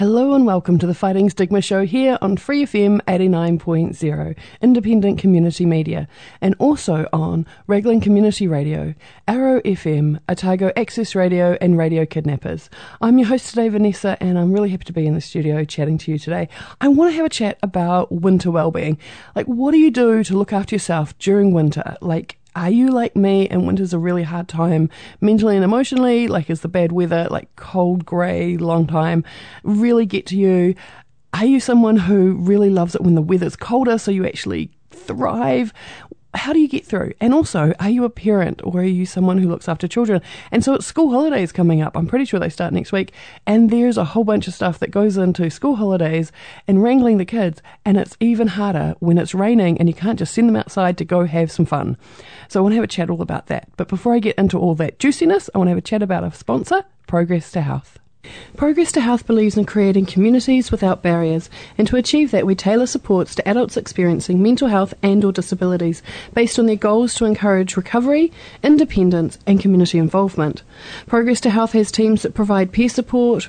Hello and welcome to the Fighting Stigma Show here on Free FM 89.0, independent community media, and also on Raglan Community Radio, Arrow FM, Otago Access Radio, and Radio Kidnappers. I'm your host today, Vanessa, and I'm really happy to be in the studio chatting to you today. I want to have a chat about winter well-being. Like, what do you do to look after yourself during winter? Like, are you like me and winter's a really hard time mentally and emotionally? Like, is the bad weather, like cold, grey, long time, really get to you? Are you someone who really loves it when the weather's colder so you actually thrive? How do you get through? And also, are you a parent or are you someone who looks after children? And so it's school holidays coming up. I'm pretty sure they start next week. And there's a whole bunch of stuff that goes into school holidays and wrangling the kids. And it's even harder when it's raining and you can't just send them outside to go have some fun. So I want to have a chat all about that. But before I get into all that juiciness, I want to have a chat about a sponsor, Progress to Health. Progress to Health believes in creating communities without barriers, and to achieve that, we tailor supports to adults experiencing mental health and/or disabilities based on their goals to encourage recovery, independence, and community involvement. Progress to Health has teams that provide peer support,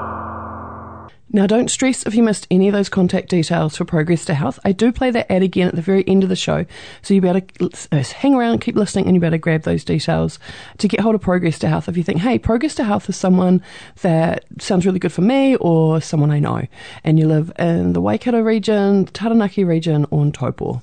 Now, don't stress if you missed any of those contact details for Progress to Health. I do play that ad again at the very end of the show, so you better uh, hang around, keep listening, and you better grab those details to get hold of Progress to Health. If you think, hey, Progress to Health is someone that sounds really good for me or someone I know, and you live in the Waikato region, the Taranaki region, or in Taupo.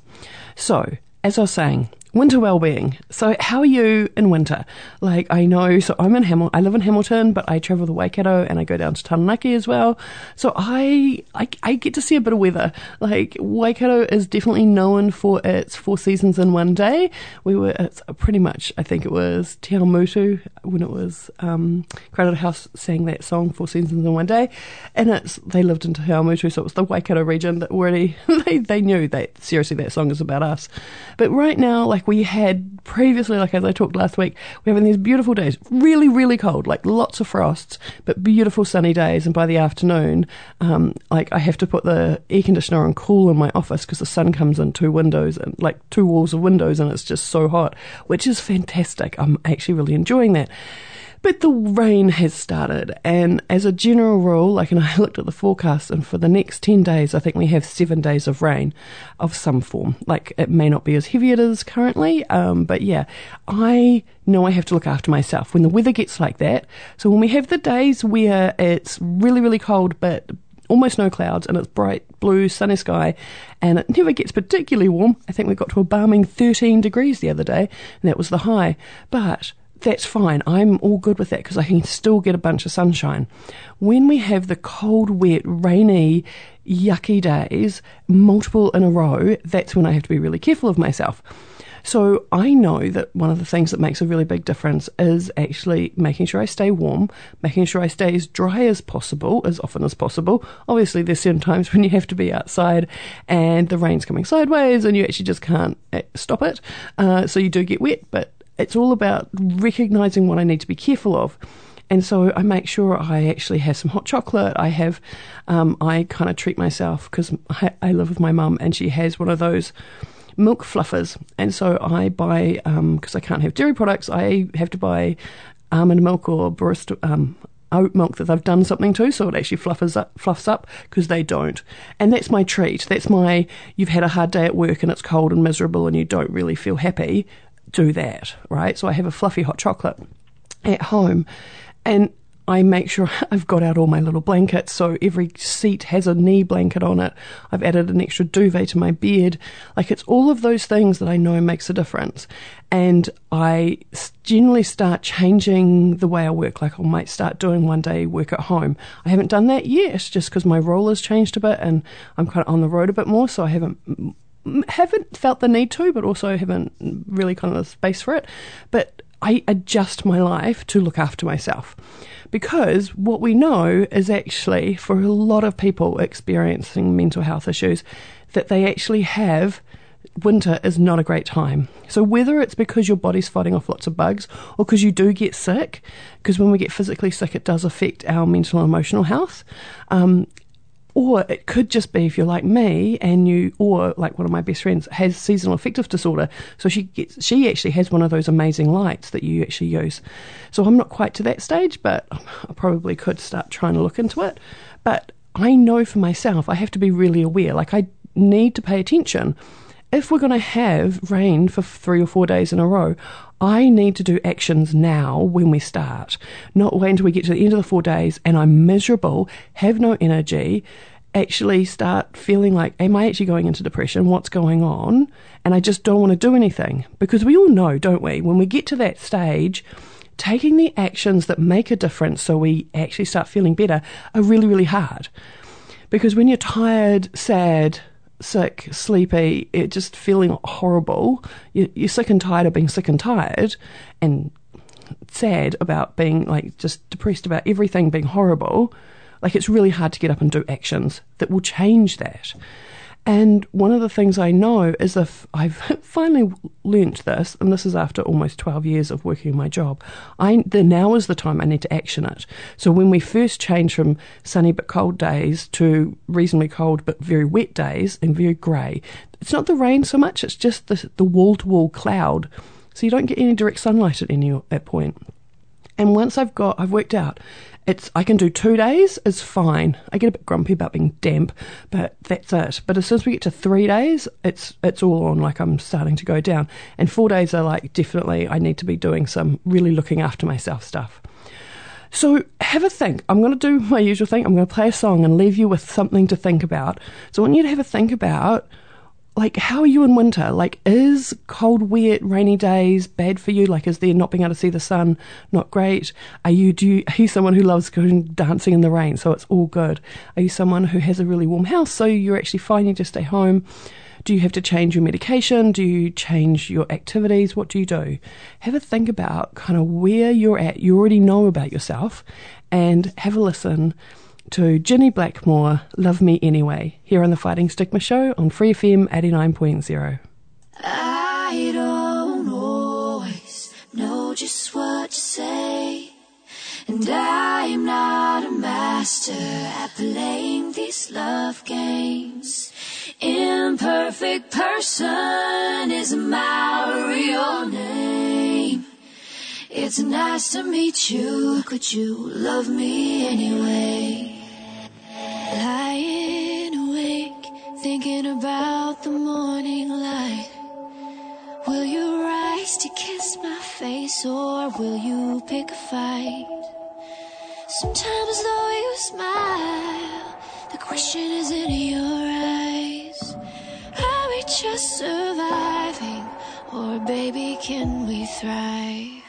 So, as I was saying, winter well-being. So, how are you in winter? Like, I know. So, I'm in Hamilton. I live in Hamilton, but I travel to Waikato and I go down to Taranaki as well. So, I, I I get to see a bit of weather. Like, Waikato is definitely known for its four seasons in one day. We were it's pretty much. I think it was Te Mutu when it was um, Crowded House sang that song Four Seasons in One Day, and it's they lived in Te Mutu, so it was the Waikato region that already they they knew that seriously that song is about us. But right now, like like we had previously, like as I talked last week, we're having these beautiful days, really, really cold, like lots of frosts, but beautiful sunny days. And by the afternoon, um, like I have to put the air conditioner on cool in my office because the sun comes in two windows and like two walls of windows, and it's just so hot, which is fantastic. I'm actually really enjoying that. But the rain has started, and as a general rule, like, and I looked at the forecast, and for the next 10 days, I think we have seven days of rain of some form. Like, it may not be as heavy it is currently, um, but yeah, I know I have to look after myself when the weather gets like that. So when we have the days where it's really, really cold, but almost no clouds and it's bright blue sunny sky and it never gets particularly warm. I think we got to a balming 13 degrees the other day and that was the high. But that's fine. I'm all good with that because I can still get a bunch of sunshine. When we have the cold, wet, rainy, yucky days, multiple in a row, that's when I have to be really careful of myself. So I know that one of the things that makes a really big difference is actually making sure I stay warm, making sure I stay as dry as possible, as often as possible. Obviously, there's certain times when you have to be outside and the rain's coming sideways and you actually just can't eh, stop it. Uh, so you do get wet, but it's all about recognizing what I need to be careful of. And so I make sure I actually have some hot chocolate. I have, um, I kind of treat myself because I, I live with my mum and she has one of those milk fluffers. And so I buy, because um, I can't have dairy products, I have to buy almond milk or barista, um, oat milk that they've done something to, so it actually fluffs up, fluffs up because they don't. And that's my treat. That's my, you've had a hard day at work and it's cold and miserable and you don't really feel happy. Do that, right? So I have a fluffy hot chocolate at home. And I make sure I've got out all my little blankets. So every seat has a knee blanket on it. I've added an extra duvet to my bed. Like it's all of those things that I know makes a difference. And I generally start changing the way I work. Like I might start doing one day work at home. I haven't done that yet just because my role has changed a bit and I'm kind of on the road a bit more. So I haven't haven't felt the need to, but also haven't really kind of the space for it. But I adjust my life to look after myself. Because what we know is actually for a lot of people experiencing mental health issues that they actually have winter is not a great time. So whether it's because your body's fighting off lots of bugs or because you do get sick, because when we get physically sick, it does affect our mental and emotional health. Um, or it could just be if you're like me and you, or like one of my best friends has seasonal affective disorder. So she gets, she actually has one of those amazing lights that you actually use. So I'm not quite to that stage, but I probably could start trying to look into it. But I know for myself, I have to be really aware. Like I need to pay attention. If we're going to have rain for three or four days in a row, I need to do actions now when we start, not wait until we get to the end of the four days and I'm miserable, have no energy, actually start feeling like, am I actually going into depression? What's going on? And I just don't want to do anything. Because we all know, don't we, when we get to that stage, taking the actions that make a difference so we actually start feeling better are really, really hard. Because when you're tired, sad, sick, sleepy, just feeling horrible. You're sick and tired of being sick and tired, and sad about being like just depressed about everything being horrible. Like it's really hard to get up and do actions that will change that. And one of the things I know is if I've finally learnt this, and this is after almost 12 years of working my job, I, the now is the time I need to action it. So when we first change from sunny but cold days to reasonably cold but very wet days and very grey, it's not the rain so much, it's just the, the wall-to-wall cloud. So you don't get any direct sunlight at any at point. And once I've got, I've worked out it's I can do two days is fine. I get a bit grumpy about being damp, but that's it. But as soon as we get to three days, it's it's all on. Like I'm starting to go down, and four days are like definitely I need to be doing some really looking after myself stuff. So have a think. I'm going to do my usual thing. I'm going to play a song and leave you with something to think about. So I want you to have a think about like how are you in winter? Like is cold wet rainy days bad for you? Like is there not being able to see the sun not great? Are you do you, are you someone who loves going dancing in the rain so it's all good? Are you someone who has a really warm house so you're actually fine you just stay home? Do you have to change your medication? Do you change your activities? What do you do? Have a think about kind of where you're at. You already know about yourself and have a listen to Ginny Blackmore, Love Me Anyway, here on the Fighting Stigma Show on Free FM 89.0. I don't always know just what to say, and I'm not a master at playing these love games. Imperfect person is my real name. It's nice to meet you. Could you love me anyway? About the morning light. Will you rise to kiss my face or will you pick a fight? Sometimes though you smile, the question is in your eyes. Are we just surviving or baby can we thrive?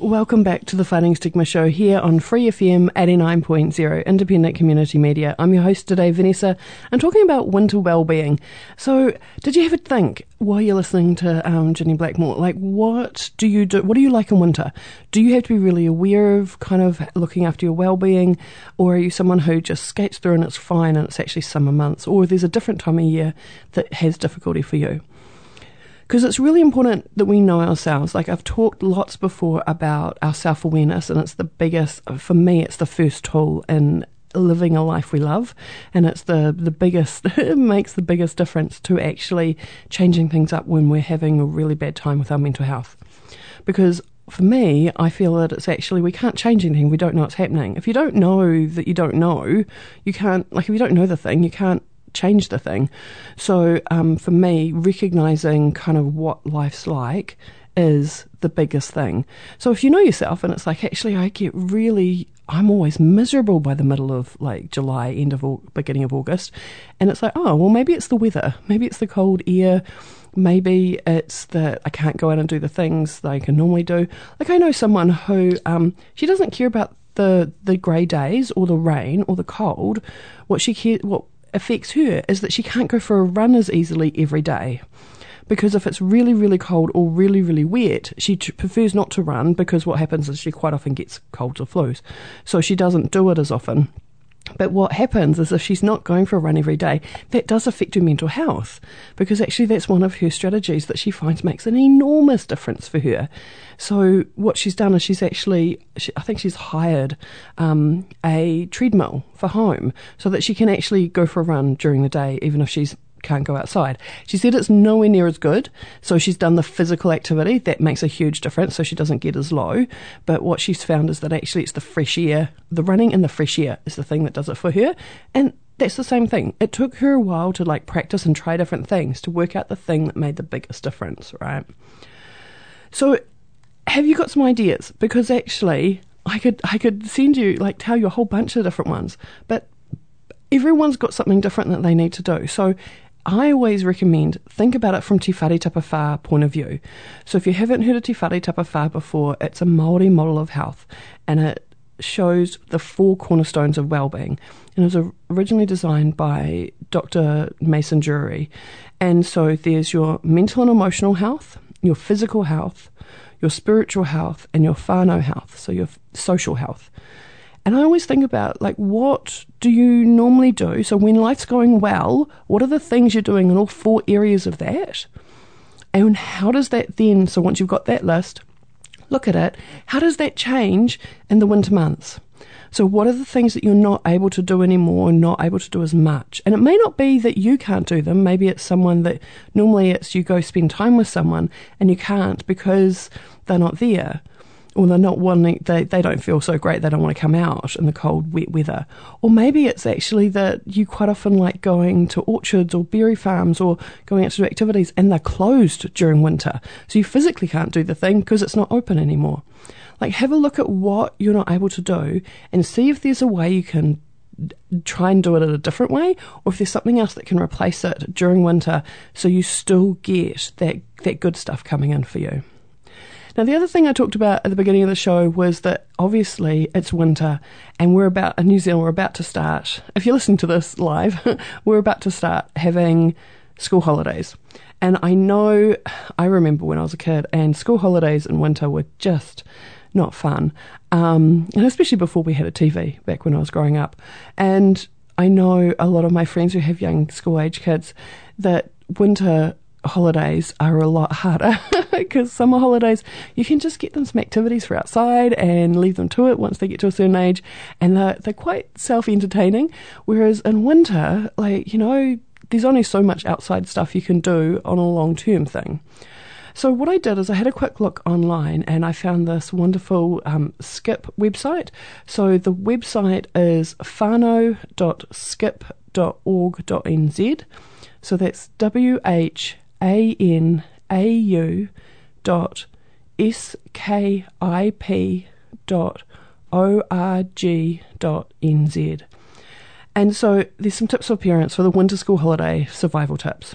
Welcome back to the Fighting Stigma Show here on Free FM 89.0 Independent Community Media. I'm your host today, Vanessa. I'm talking about winter well-being. So, did you ever think while you're listening to um, Ginny Blackmore, like what do you do? What do you like in winter? Do you have to be really aware of kind of looking after your well-being, or are you someone who just skates through and it's fine and it's actually summer months, or there's a different time of year that has difficulty for you? Because it's really important that we know ourselves. Like I've talked lots before about our self awareness, and it's the biggest, for me, it's the first tool in living a life we love. And it's the, the biggest, it makes the biggest difference to actually changing things up when we're having a really bad time with our mental health. Because for me, I feel that it's actually, we can't change anything. We don't know what's happening. If you don't know that you don't know, you can't, like, if you don't know the thing, you can't change the thing. So um, for me, recognizing kind of what life's like is the biggest thing. So if you know yourself and it's like, actually, I get really, I'm always miserable by the middle of like July, end of beginning of August. And it's like, oh, well, maybe it's the weather. Maybe it's the cold air. Maybe it's that I can't go out and do the things that I can normally do. Like I know someone who, um, she doesn't care about the, the grey days or the rain or the cold. What she care, what affects her is that she can't go for a run as easily every day. Because if it's really, really cold or really, really wet, she t- prefers not to run because what happens is she quite often gets colds or flus. So she doesn't do it as often. But what happens is if she's not going for a run every day, that does affect her mental health because actually that's one of her strategies that she finds makes an enormous difference for her. So what she's done is she's actually, she, I think she's hired um, a treadmill for home so that she can actually go for a run during the day, even if she's can't go outside. She said it's nowhere near as good, so she's done the physical activity. That makes a huge difference, so she doesn't get as low. But what she's found is that actually it's the fresh air, the running in the fresh air is the thing that does it for her. And that's the same thing. It took her a while to like practice and try different things to work out the thing that made the biggest difference, right? So have you got some ideas? Because actually I could I could send you like tell you a whole bunch of different ones, but everyone's got something different that they need to do. So I always recommend think about it from Te Whare Tapa Whā point of view. So if you haven't heard of Te Whare Tapa Whā before, it's a Māori model of health and it shows the four cornerstones of well-being, and it was originally designed by Dr. Mason Durie. And so there's your mental and emotional health, your physical health, your spiritual health, and your whānau health, so your social health. And I always think about like what do you normally do? So when life's going well, what are the things you're doing in all four areas of that? And how does that then so once you've got that list, look at it, how does that change in the winter months? So, what are the things that you're not able to do anymore, and not able to do as much? And it may not be that you can't do them. Maybe it's someone that normally it's you go spend time with someone and you can't because they're not there or they're not wanting they, they don't feel so great they don't want to come out in the cold wet weather. Or maybe it's actually that you quite often like going to orchards or berry farms or going out to do activities and they're closed during winter. So you physically can't do the thing because it's not open anymore. Like have a look at what you're not able to do and see if there's a way you can try and do it in a different way or if there's something else that can replace it during winter so you still get that that good stuff coming in for you now, the other thing I talked about at the beginning of the show was that obviously it's winter and we're about, in New Zealand, we're about to start, if you're listening to this live, we're about to start having school holidays. And I know, I remember when I was a kid, and school holidays in winter were just not fun. Um, and especially before we had a TV back when I was growing up. And I know a lot of my friends who have young school age kids that winter holidays are a lot harder because summer holidays you can just get them some activities for outside and leave them to it once they get to a certain age and they're, they're quite self-entertaining whereas in winter like you know there's only so much outside stuff you can do on a long-term thing so what I did is I had a quick look online and I found this wonderful um, Skip website. So the website is whānau.skip.org.nz. So that's W H a N A U dot S K I P dot O R G dot N Z. And so there's some tips for parents for the winter school holiday survival tips.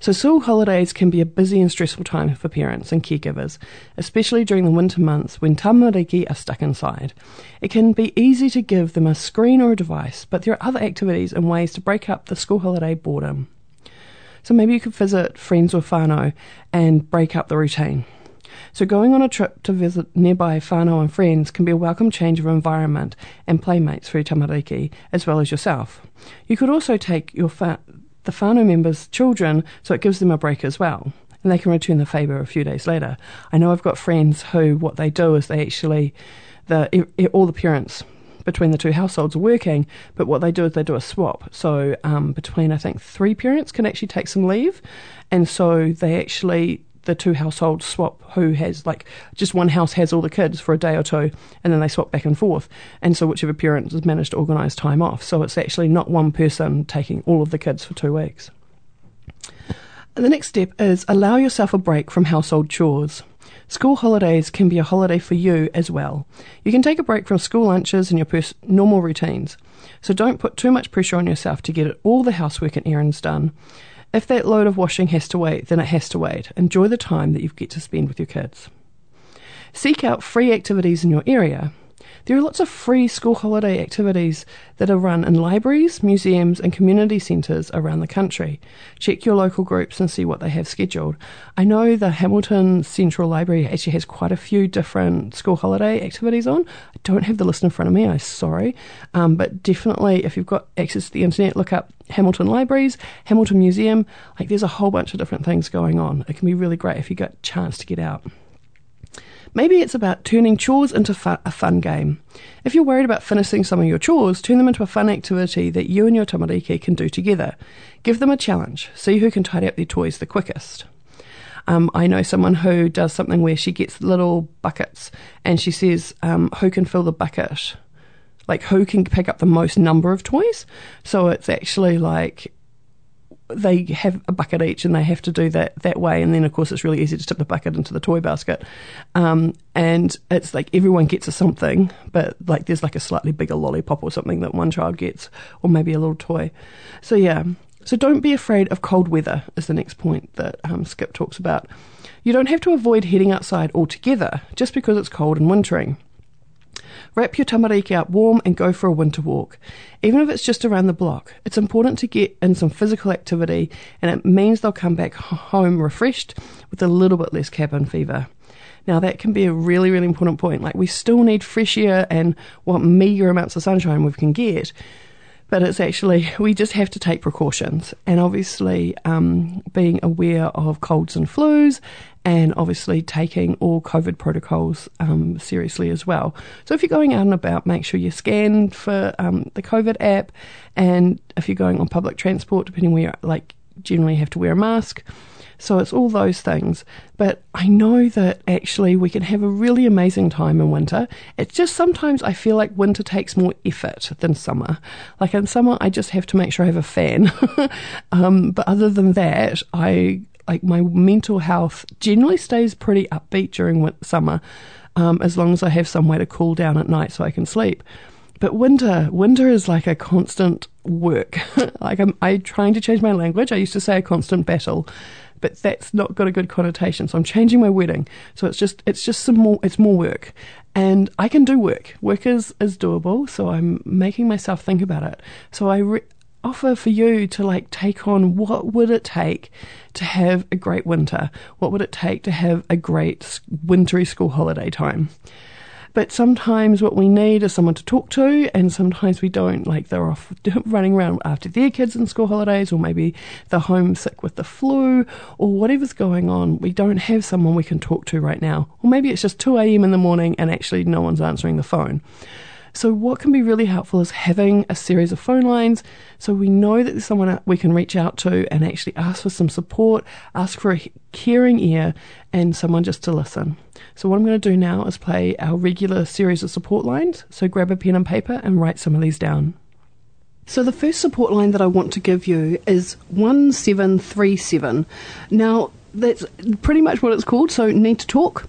So, school holidays can be a busy and stressful time for parents and caregivers, especially during the winter months when tamariki are stuck inside. It can be easy to give them a screen or a device, but there are other activities and ways to break up the school holiday boredom. So maybe you could visit friends or whānau and break up the routine. So going on a trip to visit nearby whānau and friends can be a welcome change of environment and playmates for your tamariki as well as yourself. You could also take your the whānau members' children so it gives them a break as well. And they can return the favour a few days later. I know I've got friends who what they do is they actually the all the parents between the two households working, but what they do is they do a swap. So um, between, I think, three parents can actually take some leave. And so they actually the two households swap who has like just one house has all the kids for a day or two and then they swap back and forth and so whichever parent has managed to organise time off so it's actually not one person taking all of the kids for two weeks and the next step is allow yourself a break from household chores School holidays can be a holiday for you as well. You can take a break from school lunches and your pers- normal routines. So don't put too much pressure on yourself to get all the housework and errands done. If that load of washing has to wait, then it has to wait. Enjoy the time that you get to spend with your kids. Seek out free activities in your area. There are lots of free school holiday activities that are run in libraries, museums, and community centres around the country. Check your local groups and see what they have scheduled. I know the Hamilton Central Library actually has quite a few different school holiday activities on. I don't have the list in front of me, I'm sorry. Um, but definitely, if you've got access to the internet, look up Hamilton Libraries, Hamilton Museum. Like, there's a whole bunch of different things going on. It can be really great if you get a chance to get out. Maybe it's about turning chores into fu- a fun game. If you're worried about finishing some of your chores, turn them into a fun activity that you and your tamariki can do together. Give them a challenge. See who can tidy up their toys the quickest. Um, I know someone who does something where she gets little buckets and she says, um, Who can fill the bucket? Like, who can pick up the most number of toys? So it's actually like they have a bucket each and they have to do that that way. And then, of course, it's really easy to tip the bucket into the toy basket. Um, and it's like everyone gets a something, but like there's like a slightly bigger lollipop or something that one child gets, or maybe a little toy. So, yeah. So don't be afraid of cold weather, is the next point that um, Skip talks about. You don't have to avoid heading outside altogether just because it's cold and wintering. Wrap your tamariki up warm and go for a winter walk. Even if it's just around the block, it's important to get in some physical activity and it means they'll come back home refreshed with a little bit less cabin fever. Now, that can be a really, really important point. Like, we still need fresh air and what meagre amounts of sunshine we can get but it's actually we just have to take precautions. And obviously um, being aware of colds and flus and obviously taking all covid protocols um, seriously as well. So if you're going out and about make sure you scan for um, the covid app. And if you're going on public transport depending where like generally have to wear a mask so it's all those things. But I know that actually we can have a really amazing time in winter. It's just sometimes I feel like winter takes more effort than summer. Like in summer, I just have to make sure I have a fan. um, but other than that, I like my mental health generally stays pretty upbeat during summer. Um, as long as I have somewhere to cool down at night so I can sleep. But winter, winter is like a constant work. like I'm, I'm trying to change my language. I used to say a constant battle, but that's not got a good connotation. So I'm changing my wording. So it's just it's just some more it's more work. And I can do work. Work is, is doable, so I'm making myself think about it. So I re- offer for you to like take on what would it take to have a great winter? What would it take to have a great wintry school holiday time? But sometimes what we need is someone to talk to, and sometimes we don't. Like they're off running around after their kids in school holidays, or maybe they're homesick with the flu, or whatever's going on. We don't have someone we can talk to right now. Or maybe it's just 2 a.m. in the morning and actually no one's answering the phone. So, what can be really helpful is having a series of phone lines so we know that there's someone we can reach out to and actually ask for some support, ask for a caring ear, and someone just to listen. So, what I'm going to do now is play our regular series of support lines. So, grab a pen and paper and write some of these down. So, the first support line that I want to give you is 1737. Now, that's pretty much what it's called. So, need to talk.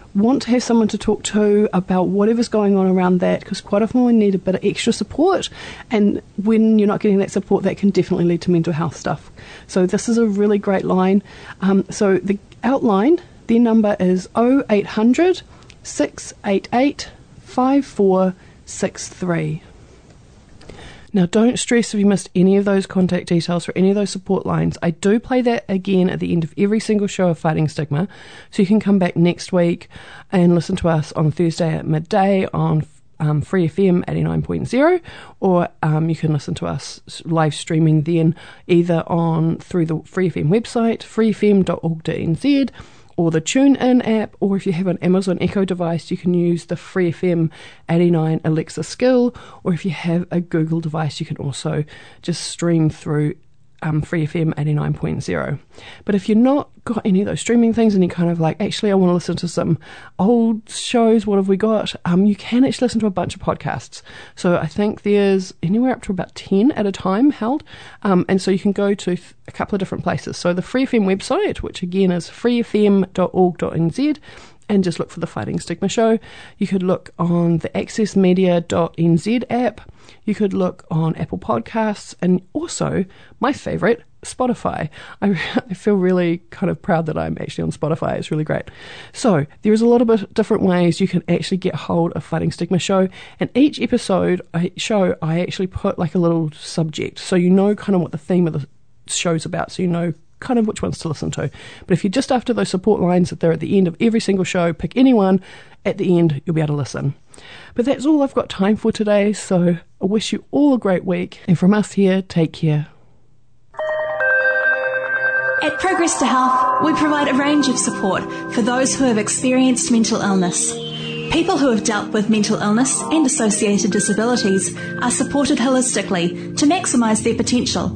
want to have someone to talk to about whatever's going on around that because quite often we need a bit of extra support. And when you're not getting that support that can definitely lead to mental health stuff. So this is a really great line. Um, so the outline their number is 0800 688 5463 now, don't stress if you missed any of those contact details for any of those support lines. I do play that again at the end of every single show of Fighting Stigma, so you can come back next week and listen to us on Thursday at midday on um, Free FM 89.0, or um, you can listen to us live streaming then either on through the Free FM website, freefm.org.nz or the TuneIn app, or if you have an Amazon Echo device, you can use the Free FM 89 Alexa skill, or if you have a Google device, you can also just stream through um, Free FM 89.0. But if you're not got any of those streaming things and you're kind of like, actually, I want to listen to some old shows, what have we got? Um, you can actually listen to a bunch of podcasts. So I think there's anywhere up to about 10 at a time held. Um, and so you can go to a couple of different places. So the Free FM website, which again is freefm.org.nz, and just look for the Fighting Stigma Show. You could look on the accessmedia.nz app. You could look on Apple Podcasts and also my favorite, Spotify. I, I, feel really kind of proud that I'm actually on Spotify. It's really great. So there's a lot of different ways you can actually get hold of Fighting Stigma Show. And each episode I show, I actually put like a little subject, so you know kind of what the theme of the show's about. So you know kind of which ones to listen to. But if you're just after those support lines that they're at the end of every single show, pick anyone. At the end, you'll be able to listen. But that's all I've got time for today, so I wish you all a great week. And from us here, take care. At Progress to Health, we provide a range of support for those who have experienced mental illness. People who have dealt with mental illness and associated disabilities are supported holistically to maximise their potential.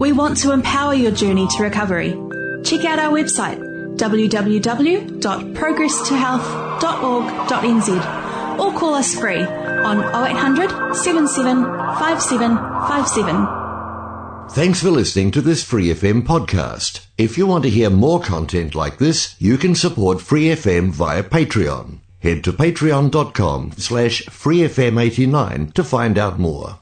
We want to empower your journey to recovery. Check out our website www.progresstohealth.org.nz or call us free on 0800 77 5757. Thanks for listening to this Free FM podcast. If you want to hear more content like this, you can support Free FM via Patreon. Head to patreon.com slash freefm89 to find out more.